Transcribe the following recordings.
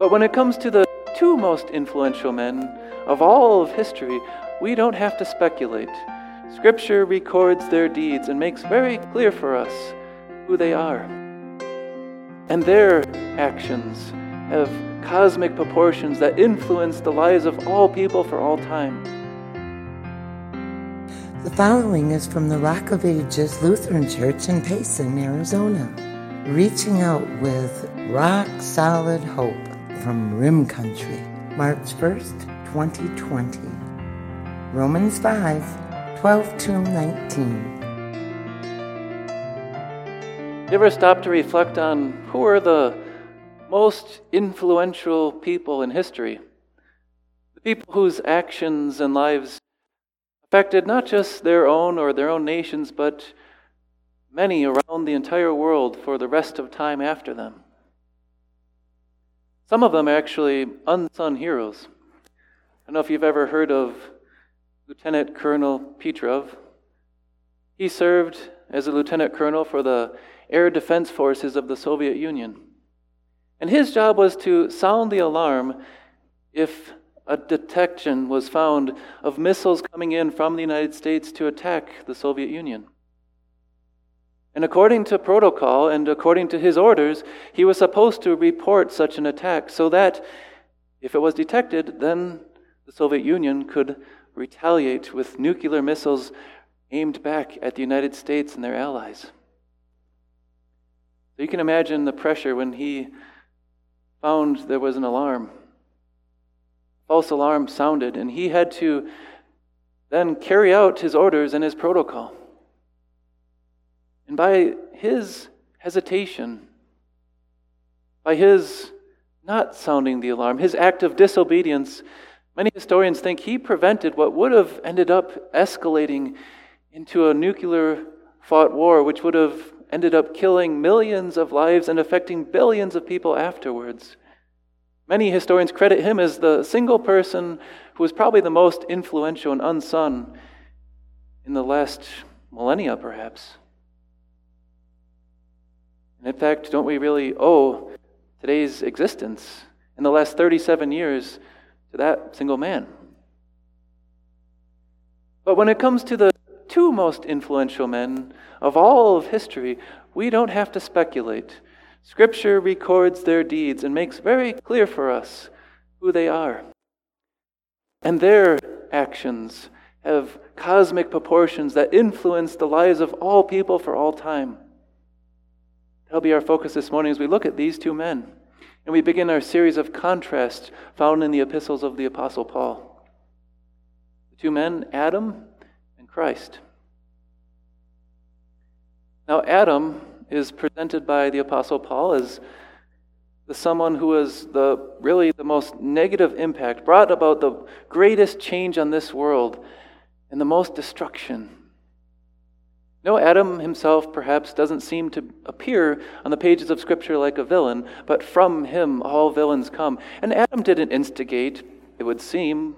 But when it comes to the two most influential men of all of history, we don't have to speculate. Scripture records their deeds and makes very clear for us who they are. And their actions have cosmic proportions that influence the lives of all people for all time. The following is from the Rock of Ages Lutheran Church in Payson, Arizona, reaching out with rock solid hope from Rim Country, March 1st, 2020. Romans 5 12 to 19. You ever stop to reflect on who are the most influential people in history? The people whose actions and lives affected not just their own or their own nations, but many around the entire world for the rest of time after them. Some of them are actually unsung heroes. I don't know if you've ever heard of Lieutenant Colonel Petrov. He served as a lieutenant colonel for the air defense forces of the Soviet Union. And his job was to sound the alarm if a detection was found of missiles coming in from the United States to attack the Soviet Union. And according to protocol and according to his orders, he was supposed to report such an attack so that if it was detected, then the Soviet Union could retaliate with nuclear missiles aimed back at the United States and their allies. So you can imagine the pressure when he found there was an alarm. False alarm sounded, and he had to then carry out his orders and his protocol. And by his hesitation, by his not sounding the alarm, his act of disobedience, many historians think he prevented what would have ended up escalating into a nuclear fought war, which would have ended up killing millions of lives and affecting billions of people afterwards. Many historians credit him as the single person who was probably the most influential and unsung in the last millennia, perhaps. And in fact, don't we really owe today's existence in the last 37 years to that single man? But when it comes to the two most influential men of all of history, we don't have to speculate. Scripture records their deeds and makes very clear for us who they are. And their actions have cosmic proportions that influence the lives of all people for all time. That'll be our focus this morning as we look at these two men. And we begin our series of contrasts found in the epistles of the Apostle Paul. The two men, Adam and Christ. Now, Adam is presented by the Apostle Paul as the someone who was the really the most negative impact, brought about the greatest change on this world and the most destruction. No, Adam himself perhaps doesn't seem to appear on the pages of Scripture like a villain, but from him all villains come. And Adam didn't instigate, it would seem,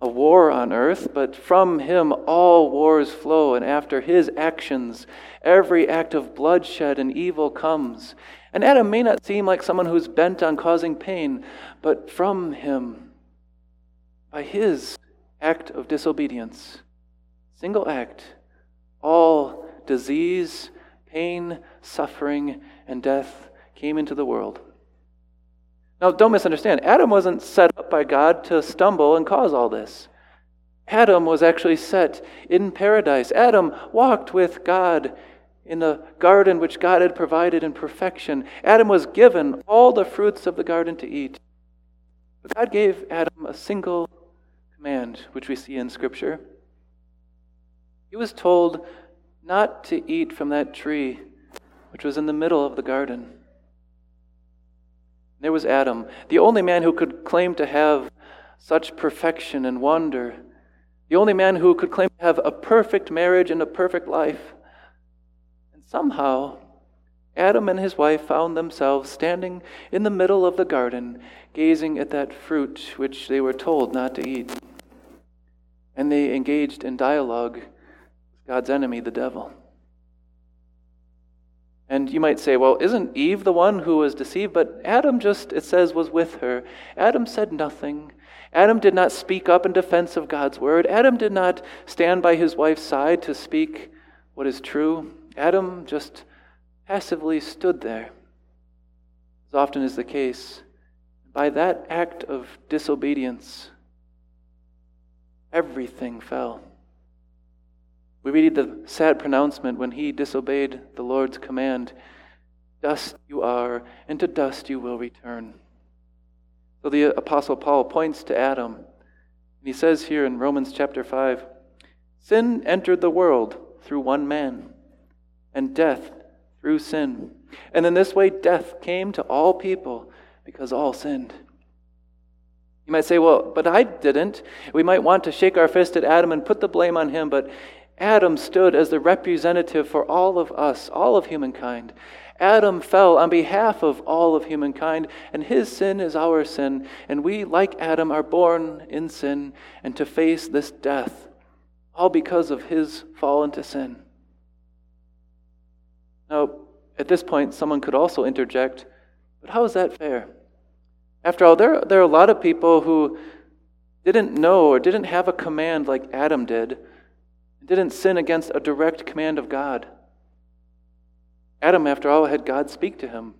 a war on earth, but from him all wars flow, and after his actions, every act of bloodshed and evil comes. And Adam may not seem like someone who's bent on causing pain, but from him, by his act of disobedience, single act, all disease, pain, suffering, and death came into the world. Now, don't misunderstand. Adam wasn't set up by God to stumble and cause all this. Adam was actually set in paradise. Adam walked with God in the garden which God had provided in perfection. Adam was given all the fruits of the garden to eat. But God gave Adam a single command, which we see in Scripture. He was told not to eat from that tree which was in the middle of the garden. There was Adam, the only man who could claim to have such perfection and wonder, the only man who could claim to have a perfect marriage and a perfect life. And somehow, Adam and his wife found themselves standing in the middle of the garden, gazing at that fruit which they were told not to eat. And they engaged in dialogue God's enemy, the devil. And you might say, well, isn't Eve the one who was deceived? But Adam just, it says, was with her. Adam said nothing. Adam did not speak up in defense of God's word. Adam did not stand by his wife's side to speak what is true. Adam just passively stood there, as often is the case. By that act of disobedience, everything fell. We read the sad pronouncement when he disobeyed the Lord's command Dust you are, and to dust you will return. So the Apostle Paul points to Adam, and he says here in Romans chapter 5 Sin entered the world through one man, and death through sin. And in this way, death came to all people because all sinned. You might say, well, but I didn't. We might want to shake our fist at Adam and put the blame on him, but Adam stood as the representative for all of us, all of humankind. Adam fell on behalf of all of humankind, and his sin is our sin. And we, like Adam, are born in sin and to face this death, all because of his fall into sin. Now, at this point, someone could also interject, but how is that fair? After all, there, there are a lot of people who didn't know or didn't have a command like Adam did, didn't sin against a direct command of God. Adam, after all, had God speak to him.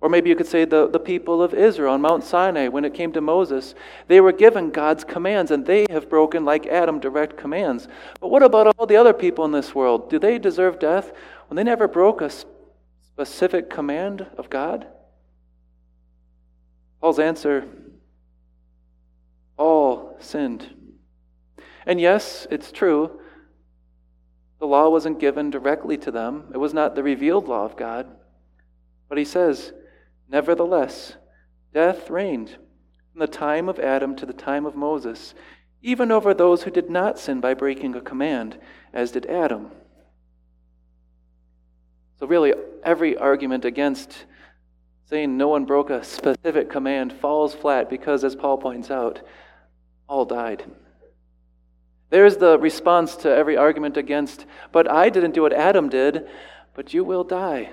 Or maybe you could say the, the people of Israel on Mount Sinai, when it came to Moses, they were given God's commands, and they have broken, like Adam, direct commands. But what about all the other people in this world? Do they deserve death when they never broke a specific command of God? Paul's answer all sinned. And yes, it's true the law wasn't given directly to them, it was not the revealed law of God. But he says, Nevertheless, death reigned from the time of Adam to the time of Moses, even over those who did not sin by breaking a command, as did Adam. So, really, every argument against saying no one broke a specific command falls flat because, as Paul points out, all died. There's the response to every argument against, but I didn't do what Adam did, but you will die.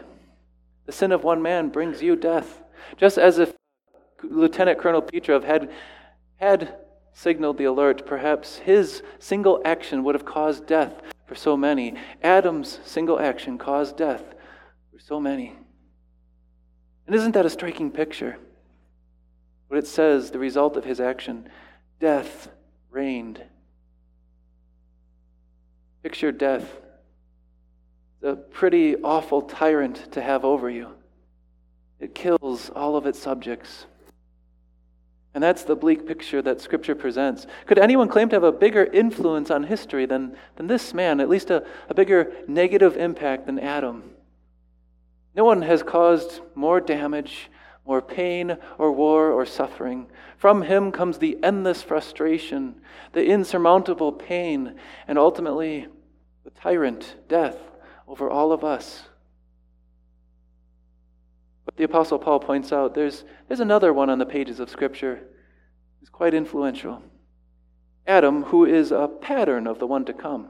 The sin of one man brings you death. Just as if Lieutenant Colonel Petrov had, had signaled the alert, perhaps his single action would have caused death for so many. Adam's single action caused death for so many. And isn't that a striking picture? What it says, the result of his action death reigned Picture death, the pretty awful tyrant to have over you. It kills all of its subjects. And that's the bleak picture that Scripture presents. Could anyone claim to have a bigger influence on history than, than this man, at least a, a bigger negative impact than Adam? No one has caused more damage, more pain, or war, or suffering. From him comes the endless frustration, the insurmountable pain, and ultimately the tyrant, death, over all of us. But the Apostle Paul points out there's, there's another one on the pages of Scripture who's quite influential Adam, who is a pattern of the one to come.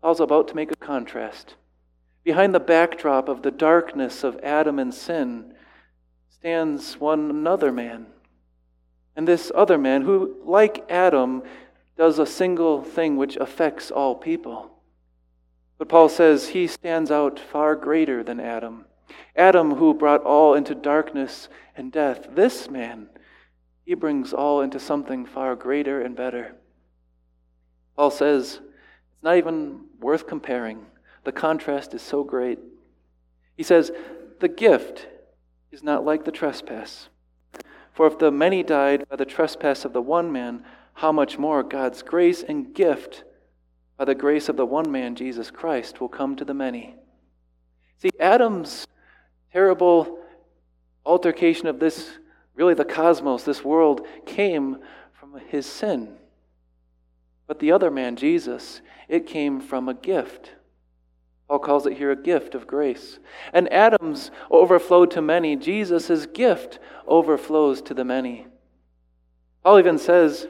Paul's about to make a contrast. Behind the backdrop of the darkness of Adam and sin stands one another man. And this other man, who, like Adam, does a single thing which affects all people. But Paul says he stands out far greater than Adam. Adam, who brought all into darkness and death, this man, he brings all into something far greater and better. Paul says it's not even worth comparing. The contrast is so great. He says, The gift is not like the trespass. For if the many died by the trespass of the one man, how much more God's grace and gift by the grace of the one man, Jesus Christ, will come to the many. See, Adam's terrible altercation of this, really the cosmos, this world, came from his sin. But the other man, Jesus, it came from a gift. Paul calls it here a gift of grace. And Adam's overflowed to many. Jesus' gift overflows to the many. Paul even says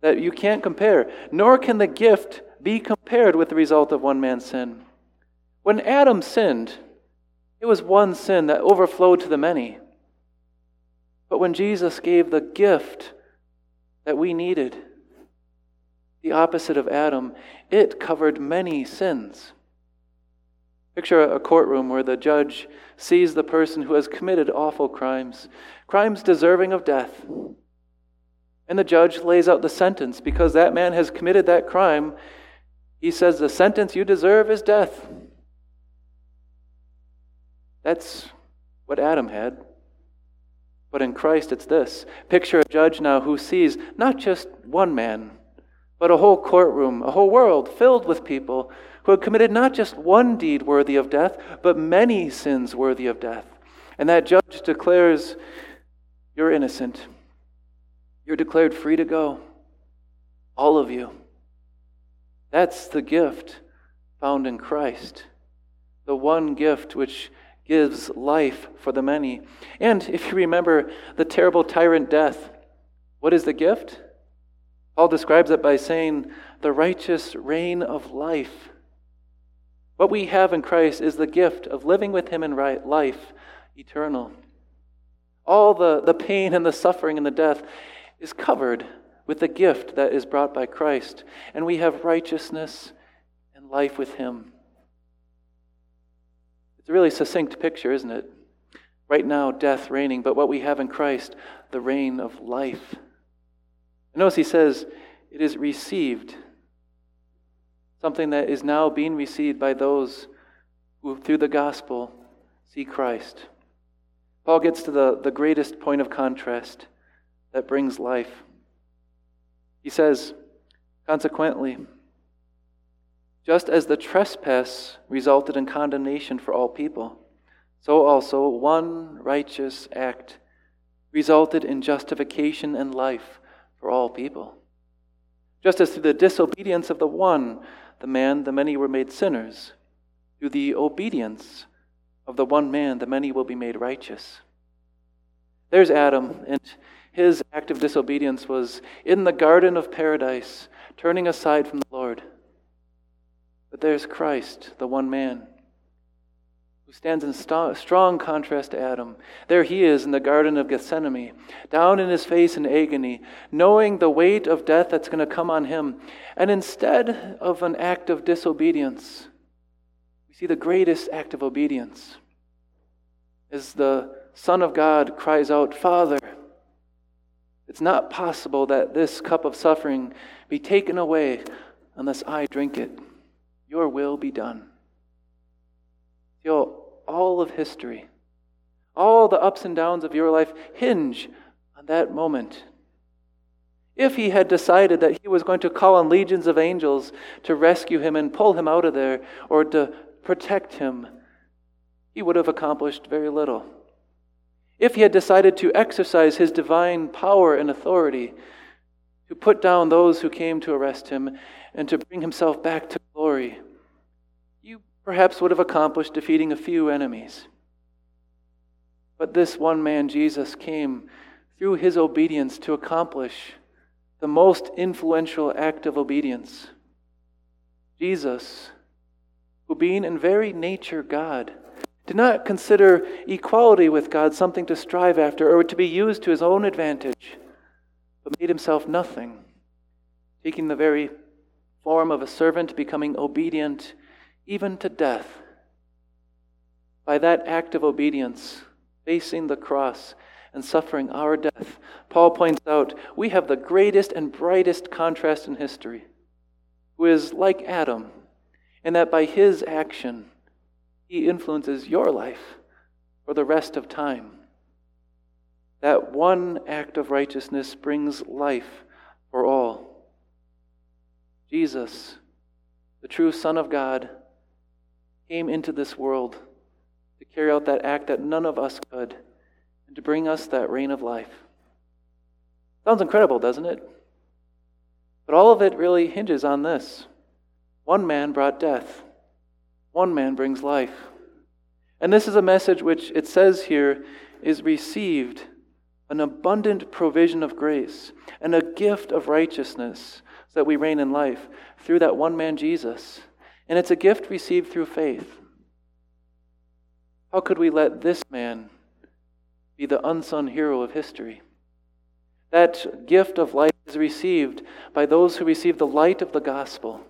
that you can't compare, nor can the gift be compared with the result of one man's sin. When Adam sinned, It was one sin that overflowed to the many. But when Jesus gave the gift that we needed, the opposite of Adam, it covered many sins. Picture a courtroom where the judge sees the person who has committed awful crimes, crimes deserving of death. And the judge lays out the sentence because that man has committed that crime. He says, The sentence you deserve is death. That's what Adam had. But in Christ, it's this. Picture a judge now who sees not just one man, but a whole courtroom, a whole world filled with people who had committed not just one deed worthy of death, but many sins worthy of death. And that judge declares, You're innocent. You're declared free to go. All of you. That's the gift found in Christ. The one gift which gives life for the many. And if you remember the terrible tyrant death, what is the gift? Paul describes it by saying, the righteous reign of life. What we have in Christ is the gift of living with Him in right life eternal. All the, the pain and the suffering and the death is covered with the gift that is brought by Christ, and we have righteousness and life with Him. It's a really succinct picture, isn't it? Right now, death reigning, but what we have in Christ, the reign of life. And notice he says, it is received. Something that is now being received by those who, through the gospel, see Christ. Paul gets to the, the greatest point of contrast that brings life. He says, consequently, just as the trespass resulted in condemnation for all people, so also one righteous act resulted in justification and life for all people. Just as through the disobedience of the one, the man, the many were made sinners, through the obedience of the one man, the many will be made righteous. There's Adam, and his act of disobedience was in the Garden of Paradise, turning aside from the Lord. But there's Christ, the one man, who stands in st- strong contrast to Adam. There he is in the Garden of Gethsemane, down in his face in agony, knowing the weight of death that's going to come on him. And instead of an act of disobedience, we see the greatest act of obedience as the Son of God cries out, Father, it's not possible that this cup of suffering be taken away unless I drink it. Your will be done. All of history, all the ups and downs of your life hinge on that moment. If he had decided that he was going to call on legions of angels to rescue him and pull him out of there or to protect him, he would have accomplished very little. If he had decided to exercise his divine power and authority, to put down those who came to arrest him, and to bring himself back to perhaps would have accomplished defeating a few enemies. But this one man, Jesus, came through his obedience to accomplish the most influential act of obedience. Jesus, who being in very nature God, did not consider equality with God something to strive after or to be used to his own advantage, but made himself nothing, taking the very form of a servant, becoming obedient even to death. By that act of obedience, facing the cross and suffering our death, Paul points out we have the greatest and brightest contrast in history, who is like Adam, in that by his action, he influences your life for the rest of time. That one act of righteousness brings life for all. Jesus, the true Son of God, came into this world to carry out that act that none of us could and to bring us that reign of life. Sounds incredible, doesn't it? But all of it really hinges on this one man brought death, one man brings life. And this is a message which it says here is received an abundant provision of grace and a gift of righteousness so that we reign in life through that one man, Jesus. And it's a gift received through faith. How could we let this man be the unsung hero of history? That gift of life is received by those who receive the light of the gospel.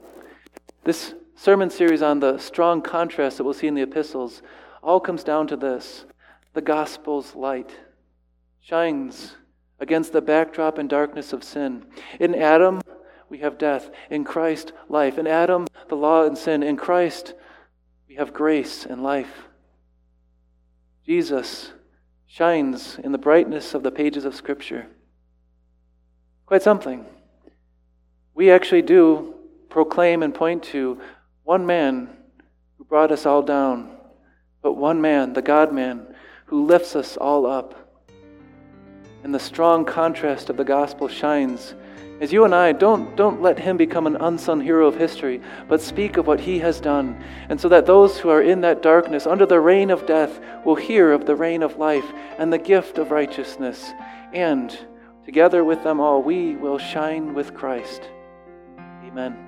This sermon series on the strong contrast that we'll see in the epistles all comes down to this the gospel's light shines against the backdrop and darkness of sin. In Adam, we have death. In Christ, life. In Adam, the law and sin. In Christ, we have grace and life. Jesus shines in the brightness of the pages of Scripture. Quite something. We actually do proclaim and point to one man who brought us all down, but one man, the God man, who lifts us all up. And the strong contrast of the gospel shines as you and I don't, don't let him become an unsung hero of history, but speak of what he has done. And so that those who are in that darkness, under the reign of death, will hear of the reign of life and the gift of righteousness. And together with them all, we will shine with Christ. Amen.